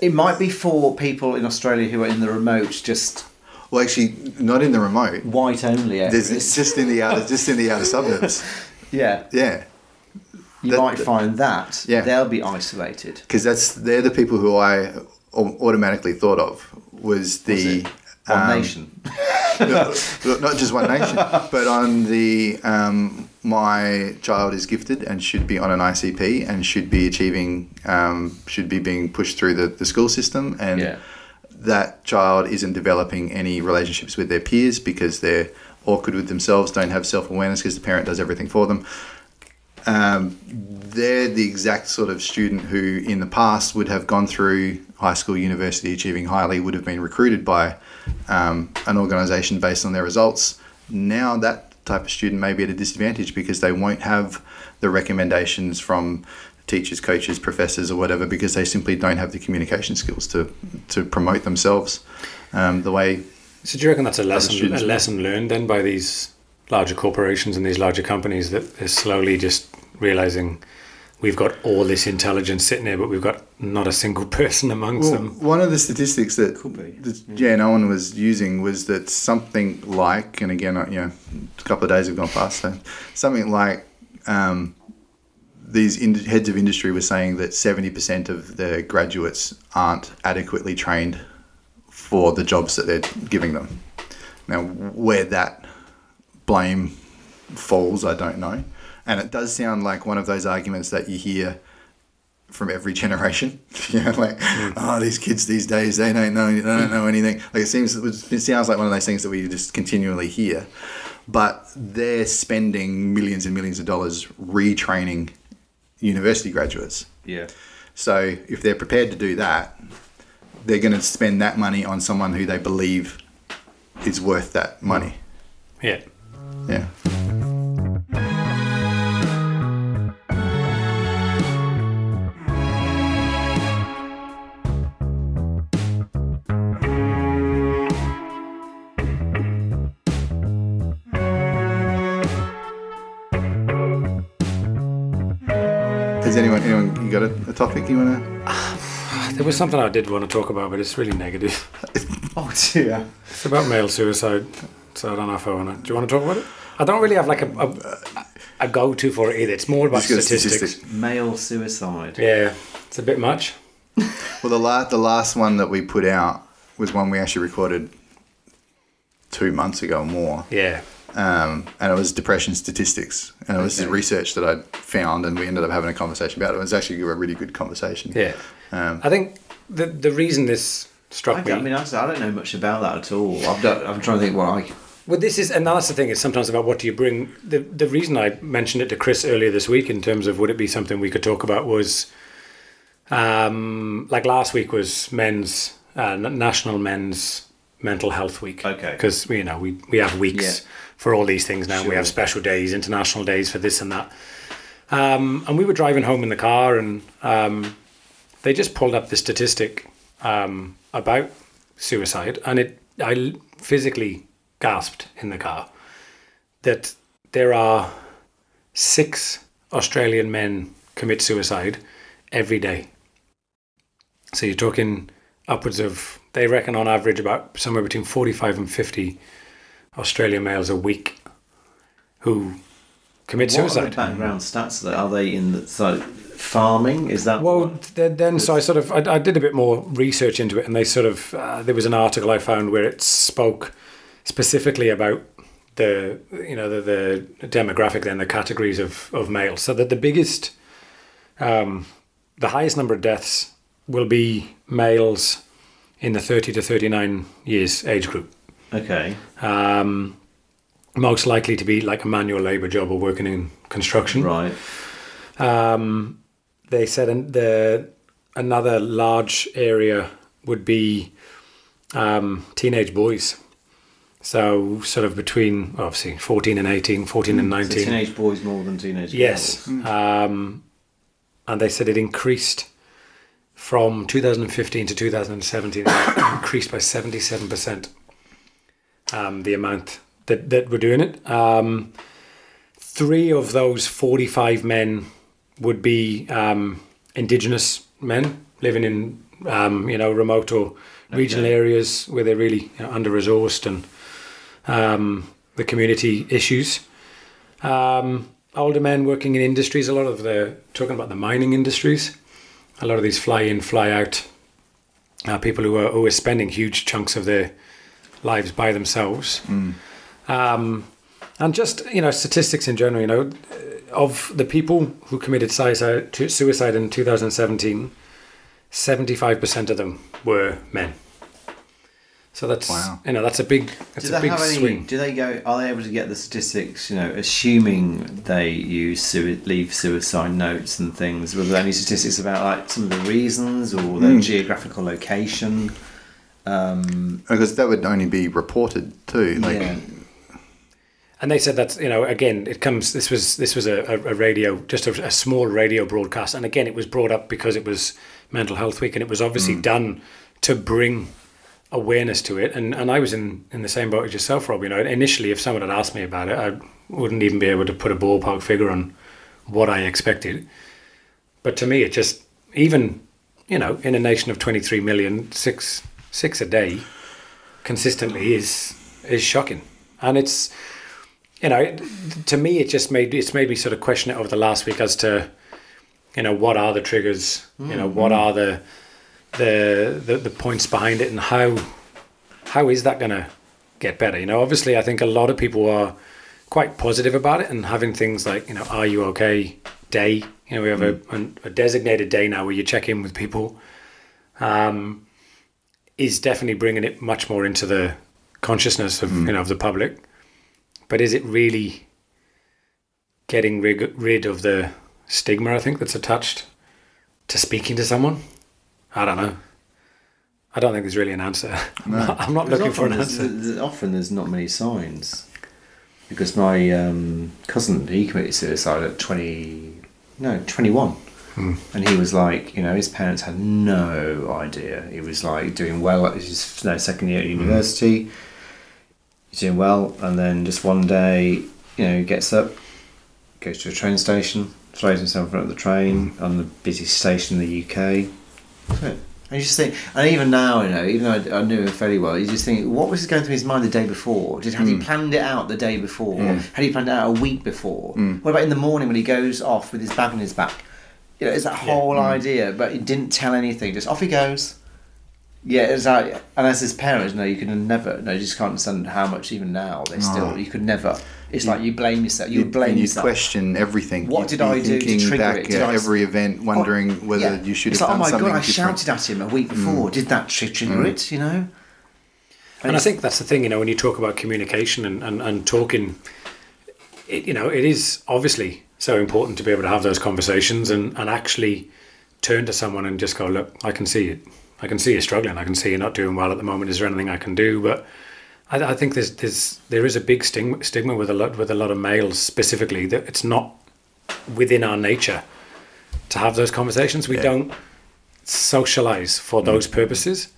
S5: It might be for people in Australia who are in the remote, just
S1: Well, actually, not in the remote.
S5: white only areas.
S1: it's just in the outer, just in the outer (laughs) suburbs.
S5: yeah,
S1: Yeah,
S5: you might find that
S1: Yeah.
S5: they'll be isolated.
S1: because that's they're the people who I automatically thought of was the
S5: it? One
S1: um,
S5: nation. (laughs)
S1: no, not just one nation, (laughs) but on the um, my child is gifted and should be on an ICP and should be achieving um, should be being pushed through the, the school system and
S5: Yeah.
S1: that child isn't developing any relationships with their peers because they're awkward with themselves, don't have self awareness because the parent does everything for them. Um, they're the exact sort of student who, in the past, would have gone through high school, university, achieving highly, would have been recruited by um, an organisation based on their results. Now, that type of student may be at a disadvantage because they won't have the recommendations from teachers, coaches, professors, or whatever because they simply don't have the communication skills to to promote themselves um, the way.
S4: So do you reckon that's a lesson a lesson learned then by these larger corporations and these larger companies that they're slowly just realizing we've got all this intelligence sitting there, but we've got not a single (laughs) person amongst
S1: Well,
S4: them.
S1: one of the statistics that,
S5: Could be.
S1: that Jan Owen was using was that something like, and again, you know, a couple of days have gone past, so something like um, these in- heads of industry were saying that 70% of the graduates aren't adequately trained for the jobs that they're giving them. Now, where that blame falls, I don't know. And it does sound like one of those arguments that you hear from every (laughs) generation. (laughs) you know, like, hmm. oh, these kids these days, they don't know, they don't know anything. Like it seems, it sounds like one of those things that we just continually hear. But they're spending millions and millions of dollars retraining university graduates.
S5: Yeah.
S1: So if they're prepared to do that, they're going to spend that money on someone who they believe is worth that money.
S4: Yeah.
S1: Yeah. Is anyone, anyone, you got a, a topic you want to? (sighs)
S4: There was something I did want to talk about, but it's really negative. (laughs)
S5: oh dear.
S4: It's about male suicide so I don't know if I want to. Do you want to talk about it? I don't really have like a a, a go-to for it either. It's more about
S1: Just got a
S4: statistics.
S5: Male suicide.
S4: Yeah, it's a bit much. (laughs)
S1: Well, the last the last one that we put out was one we actually recorded two months ago or more,
S4: Yeah,
S1: um, and it was depression statistics, and it was
S5: Okay.
S1: research that I found, and we ended up having a conversation about it. It was actually a really good conversation.
S4: yeah.
S1: Um,
S4: I think the the reason this
S5: I,
S4: struck me.
S5: I mean, honestly, I don't know much about that at all. I've done, I'm trying to think what I.
S4: Well, this is, and that's the thing. Is sometimes about what do you bring. The the reason I mentioned it to Chris earlier this week, in terms of would it be something we could talk about, was, um, like last week was men's uh, National Men's Mental Health Week.
S5: Okay.
S4: Because you know we we have weeks
S5: Yeah.
S4: for all these things now. We have special days, international days for this and that. Um, and we were driving home in the car, and um, they just pulled up the statistic um, about suicide, and it I physically gasped in the car that there are six Australian men commit suicide every day. So you're talking upwards of they reckon on average about somewhere between 45 and 50 Australian males a week who commit
S5: What are
S4: suicide.
S5: the background stats? Are they in the so farming? Is that
S4: Well, then, then so I sort of I, I did a bit more research into it, and they sort of uh, there was an article I found where it spoke specifically about the you know the, the demographic then the categories of of males. So that the biggest, um, the highest number of deaths will be males in the thirty to thirty nine years age group.
S5: okay?
S4: Um, most likely to be like a manual labour job or working in construction.
S5: Right.
S4: Um, they said an- the another large area would be um, teenage boys. So sort of between obviously 14 and 18, 14 and
S5: So
S4: 19.
S5: teenage boys more than teenage
S4: yes.
S5: girls.
S4: Um, and they said it increased from 2015 to 2017, it (coughs) increased by 77%. Um, the amount that, that were doing it. Um, three of those 45 men would be um, indigenous men living in um, you know remote or regional
S5: Okay.
S4: areas where they're really you know, under resourced and um, the community issues. Um, older men working in industries, a lot of the talking about the mining industries, a lot of these fly in, fly out uh, people who are always spending huge chunks of their lives by themselves. Um, and just you know statistics in general, you know, of the people who committed suicide, suicide in 2017, 75% of them were men. So that's
S1: Wow.
S4: you know that's a big that's
S5: Do
S4: a big
S5: have any?
S4: swing.
S5: Do they go? Are they able to get the statistics? You know, assuming they use sui- leave suicide notes and things. Were there any statistics about like some of the reasons or the
S1: Hmm.
S5: geographical location? Um,
S1: because that would only be reported too. Like,
S5: yeah.
S4: And they said that you know again it comes. This was this was a, a, a radio, just a, a small radio broadcast, and again it was brought up because it was Mental Health Week, and it was obviously done to bring awareness to it. And and I was in in the same boat as yourself, Rob. You know, initially if someone had asked me about it, I wouldn't even be able to put a ballpark figure on what I expected. But to me, it just even you know in a nation of twenty three million, six six a day consistently is is shocking, and it's you know, it- to me, it just made it's made me sort of question it over the last week as to, you know, what are the triggers? You know, mm-hmm. what are the, the the the points behind it, and how how is that going to get better? You know, obviously, I think a lot of people are quite positive about it and having things like you know, are you okay? Day. You know, we have a, a designated day now where you check in with people. Um, is definitely bringing it much more into the consciousness of you know of the public but is it really getting rid, rid of the stigma I think that's attached to speaking to someone? I don't know. I don't think there's really an answer. (laughs) I'm not, I'm not looking for an
S5: there's-
S4: answer.
S5: there's- Often there's not many signs. Because my um, cousin, he committed suicide at 20, no, 21.
S4: Hmm.
S5: And he was like, you know, his parents had no idea. He was like doing well at his no, second year at
S4: Hmm.
S5: university. He's doing well. And then just one day, you know, he gets up, goes to a train station, throws himself in front of the train on the busiest station in the UK. And you just think, and even now, you know, even though I, I knew him fairly well, you just think, what was going through his mind the day before? Did had he hmm. planned it out the day before? Had he planned it out a week before? Hmm. What about in the morning when he goes off with his bag on his back? You know, it's that whole hmm. idea, but he didn't tell anything. Just off he goes. Yeah, it's like, and as his parents, no, you can never, no, you just can't understand how much even now they still, you could never. It's like you blame yourself. You
S1: You'd-
S5: blame
S1: and you'd
S5: yourself.
S1: question everything.
S5: What
S1: You'd
S5: did I do to trigger
S1: back
S5: it? Did
S1: at
S5: I s-
S1: every event, oh, wondering
S5: Oh,
S1: whether
S5: yeah.
S1: you should
S5: it's
S1: have
S5: like,
S1: done
S5: oh my
S1: something
S5: god, I
S1: different.
S5: shouted at him a week mm. before. Did that tri- trigger mm. it? You know.
S4: And I think that's the thing, you know, when you talk about communication and, and, and talking, it, you know, it is obviously so important to be able to have those conversations and, and actually turn to someone and just go, look, I can see it. I can see you struggling. I can see you're not doing well at the moment. Is there anything I can do? But I, I think there's, there's there is a big stigma, stigma with a lot with a lot of males specifically that it's not within our nature to have those conversations. We
S1: Yeah.
S4: don't socialize for those purposes.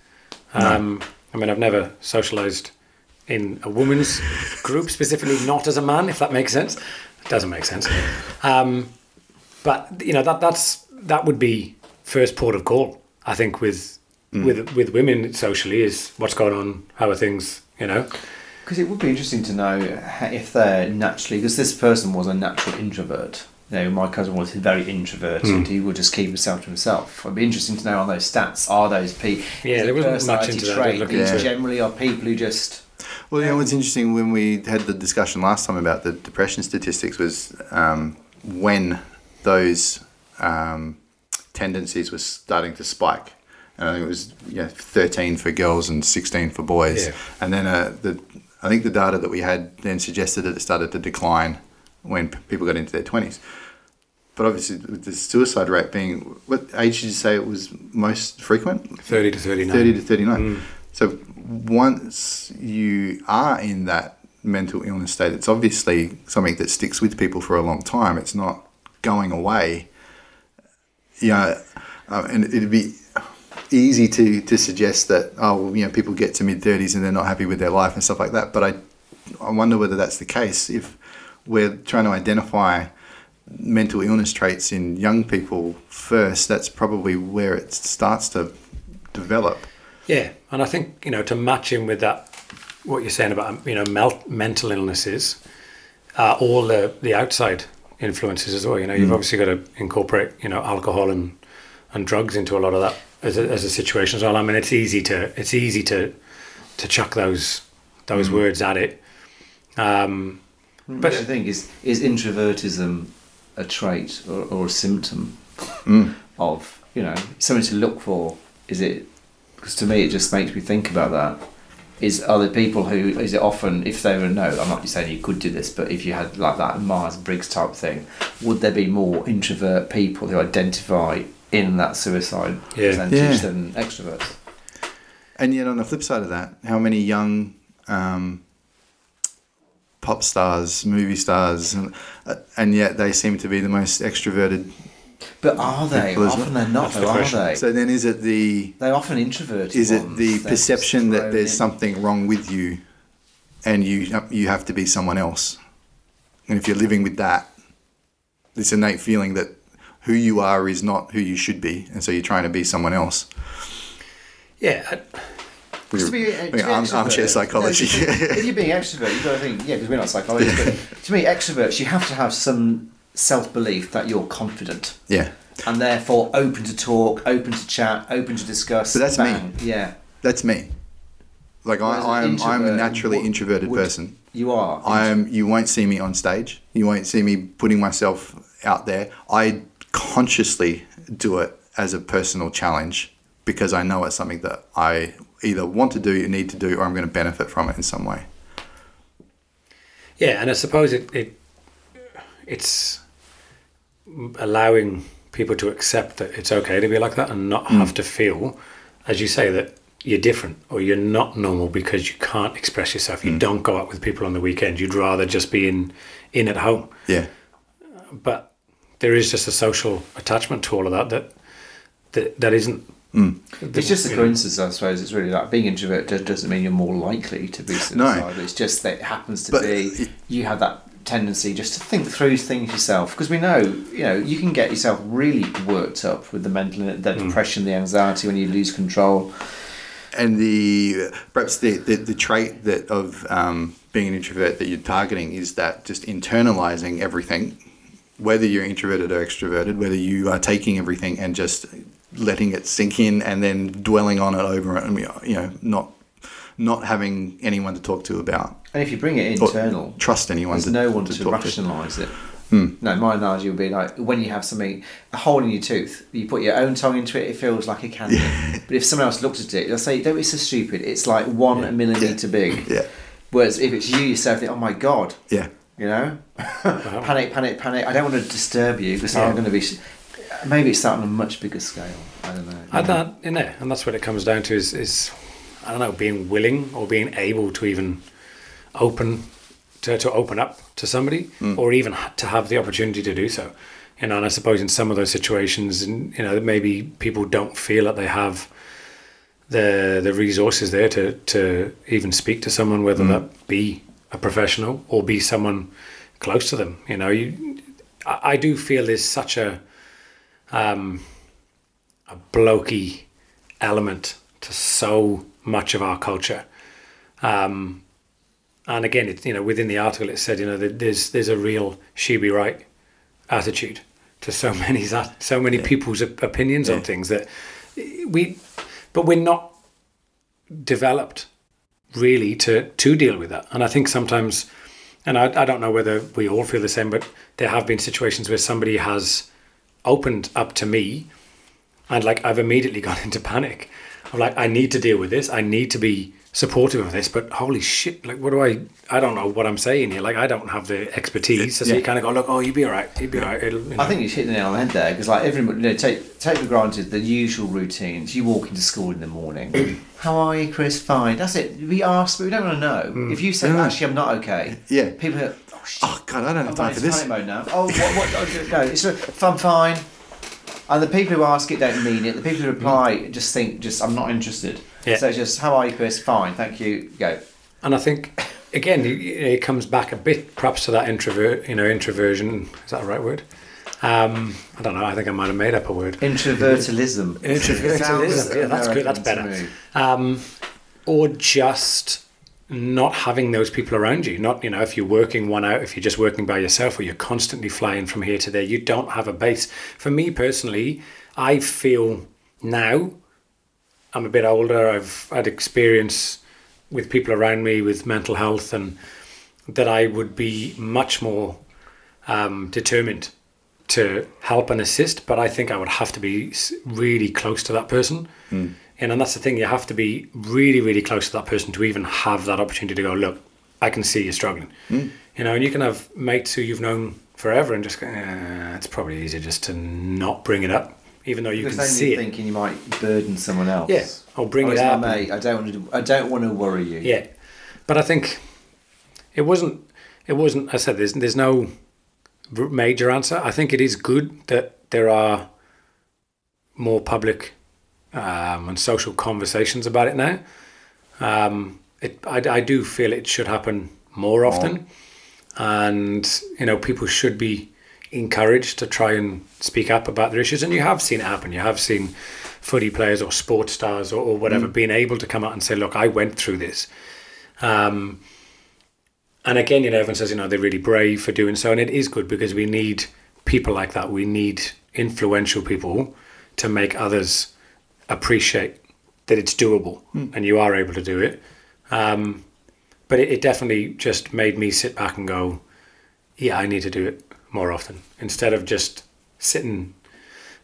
S4: Um, I mean, I've never socialized in a woman's group, specifically not as a man, if that makes sense. It doesn't make sense. Um, but you know that that's that would be first port of call. I think with with with women socially is what's going on, how are things, you know?
S5: Because it would be interesting to know if they're naturally, because this person was a natural introvert. You know, my cousin was very introverted. He would just keep himself to himself. It'd be interesting to know on those stats. Are those people?
S4: Yeah, there wasn't much into that. I
S1: into it.
S5: generally are people who just.
S1: Well, you know what's interesting when we had the discussion last time about the depression statistics was um, when those um, tendencies were starting to spike. And I think it was know, 13 for girls and 16 for boys.
S4: Yeah.
S1: And then uh, the I think the data that we had then suggested that it started to decline when p- people got into their 20s. But obviously, with the suicide rate being, what age did you say it was most frequent?
S4: Thirty to thirty nine.
S1: 30 to 39. So once you are in that mental illness state, it's obviously something that sticks with people for a long time. It's not going away. Yeah, uh, and it'd be easy to, to suggest that, oh, you know, people get to mid 30s and they're not happy with their life and stuff like that. But I, I wonder whether that's the case. If we're trying to identify mental illness traits in young people first, that's probably where it starts to develop.
S4: Yeah, and I think you know to match in with that, what you're saying about you know mel- mental illnesses, uh, all the the outside influences as well. You know, you've obviously got to incorporate you know alcohol and and drugs into a lot of that as a, as a situation as well. I mean, it's easy to it's easy to to chuck those those mm. words at it. Um,
S5: But
S4: But-
S5: the thing is, is introvertism a trait or, or a symptom mm. of you know something to look for? Is it? Because to me, it just makes me think about that. Is other people who is it often if they were no? I'm not saying you could do this, but if you had like that Myers Briggs type thing, would there be more introvert people who identify in that suicide
S4: Yeah.
S5: percentage
S1: Yeah.
S5: than extroverts?
S1: And yet, on the flip side of that, how many young um, pop stars, movie stars, and, uh, and yet they seem to be the most extroverted.
S5: But are they?
S1: People,
S5: Often
S1: it?
S5: they're not,
S4: That's the
S5: are they?
S1: So then, is it the
S5: They're often introverted.
S1: is it the
S5: They're
S1: perception that there's
S5: in.
S1: something wrong with you, and you you have to be someone else, and if you're living with that, this innate feeling that who you are is not who you should be, and so you're trying to be someone else.
S4: yeah, I-
S5: To be, uh, to be
S1: armchair psychology.
S5: No, (laughs) if you're being extrovert, you've got to think, yeah, because we're not psychologists, but to me, extroverts, you have to have some self belief that you're confident
S1: yeah,
S5: and therefore open to talk, open to chat, open to discuss.
S1: But that's me.
S5: Yeah.
S1: that's me. Like
S5: Whereas
S1: I, I'm, I'm a naturally
S5: would-
S1: introverted
S5: would-
S1: person.
S5: You are.
S1: I am. You won't see me on stage. You won't see me putting myself out there. I consciously do it as a personal challenge because I know it's something that I either want to do, you need to do, or I'm going to benefit from it in some way.
S4: Yeah, and I suppose it, it it's allowing people to accept that it's okay to be like that and not hmm. have to feel, as you say, that you're different or you're not normal because you can't express yourself. You hmm. don't go out with people on the weekend. You'd rather just be in in at home.
S1: Yeah.
S4: But there is just a social attachment to all of that that that, that isn't.
S5: It's just a
S4: you know,
S5: coincidence, I suppose. It's really like being introvert doesn't mean you're more likely to be suicidal. It's just that it happens to
S1: But
S5: be
S1: it-
S5: you have that tendency just to think through things yourself because we know you know you can get yourself really worked up with the mental the depression the anxiety when you lose control
S1: and the perhaps the, the, the trait that of um, being an introvert that you're targeting is that just internalizing everything whether you're introverted or extroverted whether you are taking everything and just letting it sink in and then dwelling on it over and you know not not having anyone to talk to about.
S5: And if you bring it internal
S1: trust anyone
S5: there's
S1: to,
S5: no one
S1: to
S5: to, rationalise it. Hmm. No my analogy would be like when you have something a hole in your tooth you put your own tongue into it it feels like a candy (laughs) but if someone else looks at it they'll say don't be so stupid. It's like one millimetre big.
S1: Yeah,
S5: whereas if it's you yourself think oh my god.
S1: Yeah.
S5: You know? Panic panic panic. I don't want to disturb you because
S3: Yeah.
S5: i'm going to be maybe it's starting on a much bigger scale. I don't know.
S4: I don't, you know, and that's what it comes down to is, is I don't know, being willing or being able to even open to, to open up to somebody, hmm. or even to have the opportunity to do so. You know, and I suppose in some of those situations, you know, maybe people don't feel that they have the the resources there to to even speak to someone, whether hmm. that be a professional or be someone close to them. You know, you I, I do feel there's such a um, a blokey element to so much of our culture. Um, and again, it, you know, within the article, it said, you know, that there's there's a real she be right attitude to so (laughs) many so many people's op- opinions on things that we, but we're not developed really to to deal with that. And I think sometimes, and I, I don't know whether we all feel the same, but there have been situations where somebody has opened up to me and like I've immediately (laughs) gone into panic. I'm like, I need to deal with this. I need to be supportive of this, but holy shit, like what do I I don't know what I'm saying here. Like I don't have the expertise. So
S1: Yeah.
S4: you kind of go, look, oh you'll be all right. You'll be all right. It'll, you know.
S5: I think you hit the nail on the head there because, like, everyone, you know, take take for granted the usual routines. You walk into school in the morning. (clears throat) How are you, Chris? Fine. That's it. We ask, but we don't want to know. Mm. If you say, actually, I'm not okay.
S1: Yeah.
S5: People are, oh shit.
S1: Oh God, I don't have
S5: I'm
S1: time for this.
S5: mode now. Oh, what? what oh, no, it's I'm fine. And the people who ask it don't mean it. The people who reply just think, just I'm not interested.
S4: Yeah.
S5: So it's just, how are you, Chris? Fine, thank you. Go.
S4: And I think again, it, it comes back a bit, perhaps to that introvert, you know, introversion. Is that the right word? Um, I don't know. I think I might have made up a word.
S5: Introvertilism. (laughs)
S4: Introvertilism, yeah, that's good, that's better. um, or just not having those people around you. Not you know if you're working one out, if you're just working by yourself, or you're constantly flying from here to there. You don't have a base. For me personally, I feel now I'm a bit older. I've had experience with people around me with mental health, and that I would be much more um, determined to help and assist. But I think I would have to be really close to that person. And, and that's the thing, you have to be really, really close to that person to even have that opportunity to go, look, I can see you're struggling. You know, and you can have mates who you've known forever and just go, eh, it's probably easier just to not bring it up, even though you
S5: Because
S4: can
S5: then
S4: see
S5: you're
S4: it.
S5: thinking you might burden someone else.
S4: Yeah, or bring
S5: oh,
S4: it up
S5: mate. I don't want to. I don't want to worry you.
S4: Yeah, but I think it wasn't. It wasn't. I said there's there's no major answer. I think it is good that there are more public um, and social conversations about it now. Um, it, I, I do feel it should happen more often, and you know people should be encouraged to try and speak up about their issues. And you have seen it happen. You have seen footy players or sports stars or, or whatever being able to come out and say, "Look, I went through this." Um, and again, you know, everyone says, you know, they're really brave for doing so, and it is good because we need people like that. We need influential people to make others appreciate that it's doable and you are able to do it. Um, but it, it definitely just made me sit back and go, yeah, I need to do it more often instead of just sitting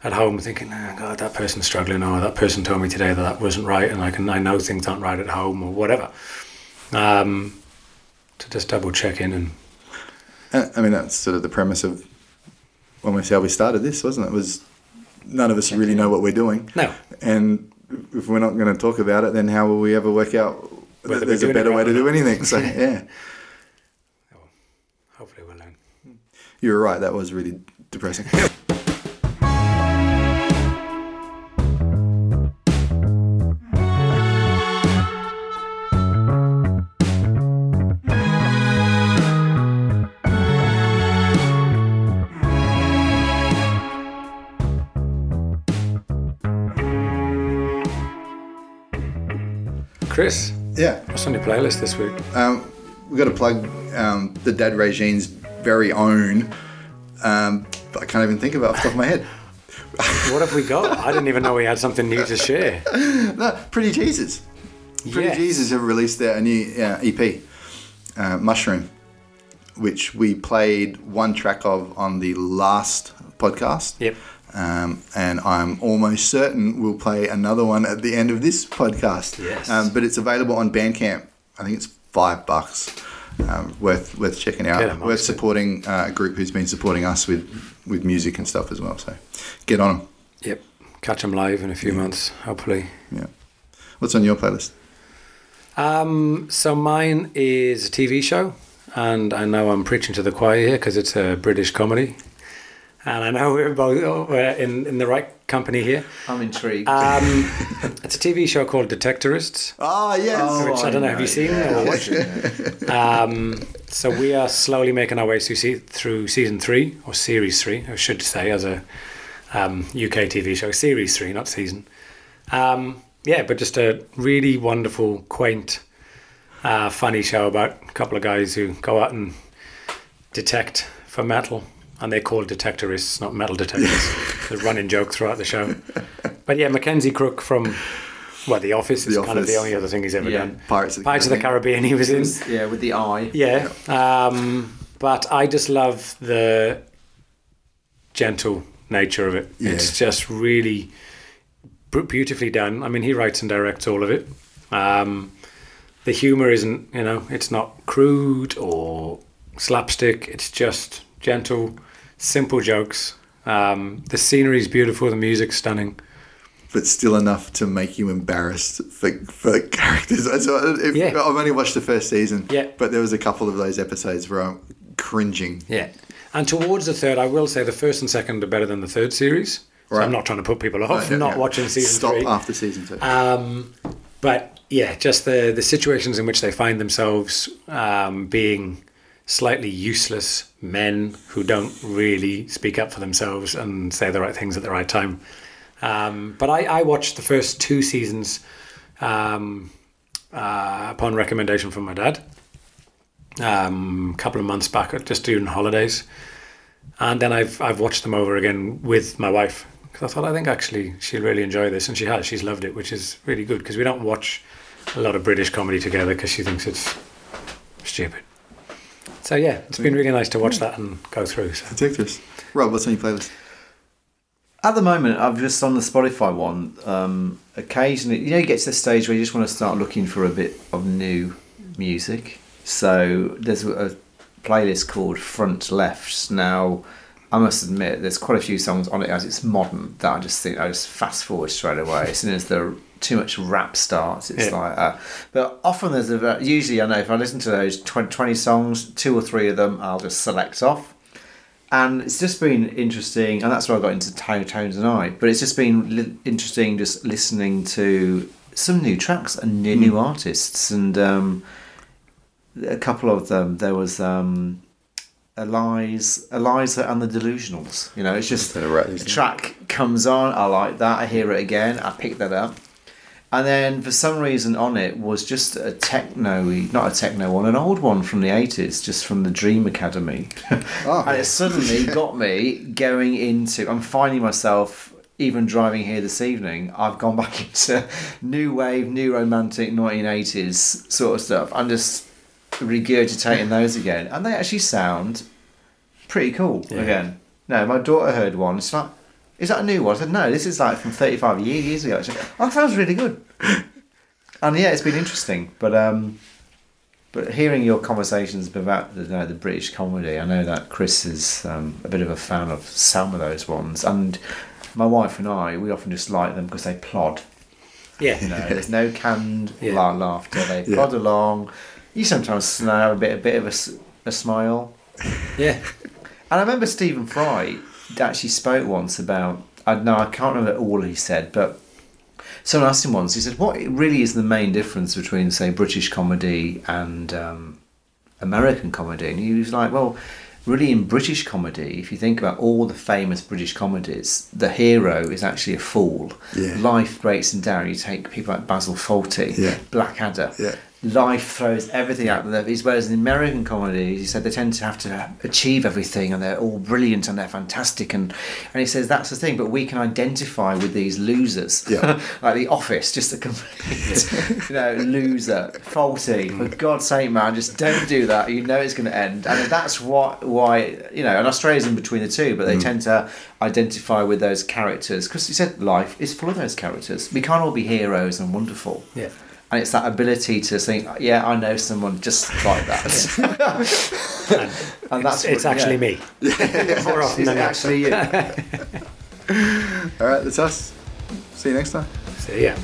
S4: at home thinking, oh, God, that person's struggling, or that person told me today that that wasn't right, and I can I know things aren't right at home or whatever. Um, to just double check in and
S1: Uh, I mean, that's sort of the premise of almost how we started this, wasn't it? Was none of us really know what we're doing,
S4: no,
S1: and if we're not going to talk about it, then how will we ever work out
S4: Whether
S1: that there's a better way to do anything? So (laughs) yeah, you were right. That was really depressing. (laughs)
S4: Chris.
S1: Yeah.
S4: What's on your playlist this week?
S1: Um, we've got to plug um, the Dead Regime's very own. Um, but I can't even think of it off the top of my head.
S4: What have we got? I didn't even know we had something new to share. (laughs)
S1: No, Pretty Jesus. Pretty
S4: Yes.
S1: Jesus have released their new uh, EP, uh, Mushroom, which we played one track of on the last podcast.
S4: Yep.
S1: Um, and I'm almost certain we'll play another one at the end of this podcast.
S4: Yes.
S1: Um, but it's available on Bandcamp. I think it's five bucks. Um, worth worth checking out. Worth supporting uh, a group who's been supporting us with with music and stuff as well. So get on them.
S4: Yep. Catch them live in a few months, hopefully.
S1: Yeah. What's on your playlist?
S4: Um, so mine is a TV show, and I know I'm preaching to the choir here because it's a British comedy, and I know we're both we're in in the right company here.
S5: I'm intrigued.
S4: Um, (laughs) it's a TV show called Detectorists,
S1: Oh yes.
S5: Oh,
S4: which I don't know. Have you seen it or
S5: Yeah,
S4: watched it? Um, so we are slowly making our way through, se- through season three or series three, I should say, as a um, UK TV show, series three, not season. Um, yeah, but just a really wonderful, quaint, uh, funny show about a couple of guys who go out and detect for metal, and they're called detectorists, not metal detectors. (laughs) the running joke throughout the show. But yeah, Mackenzie Crook from. Well, The Office is
S1: The
S4: kind of the only other thing he's ever
S5: Yeah.
S4: done.
S1: Pirates of the
S4: Pirates of the Caribbean he was in.
S5: yeah, with the eye.
S4: Yeah. Um, but I just love the gentle nature of it.
S1: Yeah.
S4: It's just really beautifully done. I mean, he writes and directs all of it. Um, the humor isn't, you know, it's not crude or slapstick. It's just gentle, simple jokes. Um, the scenery is beautiful. The music's stunning.
S1: but still enough to make you embarrassed for, for characters. So if,
S4: Yeah.
S1: I've only watched the first season,
S4: Yeah.
S1: but there was a couple of those episodes where I'm cringing.
S4: Yeah. And towards the third, I will say the first and second are better than the third series. So I'm not trying to put people off
S1: Right, yeah,
S4: not watching season
S1: Stop
S4: three.
S1: after season two.
S4: Um, but yeah, just the the situations in which they find themselves um, being slightly useless men who don't really speak up for themselves and say the right things at the right time. Um, but I, I watched the first two seasons um, uh, upon recommendation from my dad um, a couple of months back, just during holidays, and then I've I've watched them over again with my wife because I thought I think actually she'll really enjoy this, and she has. She's loved it, which is really good because we don't watch a lot of British comedy together because she thinks it's stupid. So yeah, it's been really nice to watch that and go through. So.
S1: Detectives. Rob, what's on your playlist?
S5: At the moment, I've just on the Spotify one. Um, occasionally, you know, you get to the stage where you just want to start looking for a bit of new music. So there's a playlist called Front Lefts. Now, I must admit, there's quite a few songs on it as it's modern that I just think I just fast forward straight away. As soon as the too much rap starts, it's
S4: Yeah.
S5: like. Uh, but often there's a usually I know if I listen to those 20, 20 songs, two or three of them I'll just select off and it's just been interesting and that's where i got into Tone tones and i but it's just been li- interesting just listening to some new tracks and new, new artists and um, a couple of them there was um, eliza eliza and the delusionals you know it's just a track comes on i like that i hear it again i pick that up and then for some reason on it was just a techno not a techno one an old one from the 80s just from the dream academy (laughs)
S1: Oh,
S5: and it suddenly (laughs) got me going into. I'm finding myself even driving here this evening. I've gone (laughs) back into new wave, new romantic 1980s sort of stuff. I'm just regurgitating those again, and they actually sound pretty cool
S4: Yeah.
S5: again. No, my daughter heard one. It's like, is that a new one? I said, no, this is like from 35 years, years ago. She said, oh, that sounds really good. (laughs) And yeah, it's been interesting, but um, but hearing your conversations about the, you know, the British comedy, I know that Chris is um, a bit of a fan of some of those ones, and my wife and I, we often just like them because they plod.
S4: Yeah,
S5: You know, there's no canned
S4: Yeah.
S5: laughter. They
S1: Yeah.
S5: plod along. You sometimes have a bit, a bit of a, a smile.
S4: yeah,
S5: And I remember Stephen Fry actually spoke once about. I know I can't remember all he said, but someone asked him once. He said, "What really is the main difference between, say, British comedy and um, American comedy?" And he was like, "Well, really in British comedy, if you think about all the famous British comedies, the hero is actually a fool.
S1: Yeah.
S5: Life breaks him down. You take people like Basil Fawlty,
S1: Yeah.
S5: Blackadder.
S1: Yeah.
S5: Life throws everything out there. Whereas in American comedies, he said they tend to have to achieve everything and they're all brilliant and they're fantastic. And, and he says that's the thing, but we can identify with these losers.
S1: Yeah. (laughs)
S5: like The Office, just a complete (laughs) you know, loser, Fawlty. Mm. For God's sake, man, just don't do that. You know it's going to end. And that's what why, you know, and Australia's in between the two, but they mm. tend to identify with those characters. Because he said life is full of those characters. We can't all be heroes and wonderful.
S4: Yeah.
S5: And it's that ability to think, yeah, I know someone just like that. (laughs)
S4: And,
S5: and that's
S4: it's, it's
S5: what-
S4: actually
S5: yeah.
S4: me. (laughs) More often than not.
S5: actually you. (laughs)
S1: All right, that's us. See you next time.
S4: See yeah.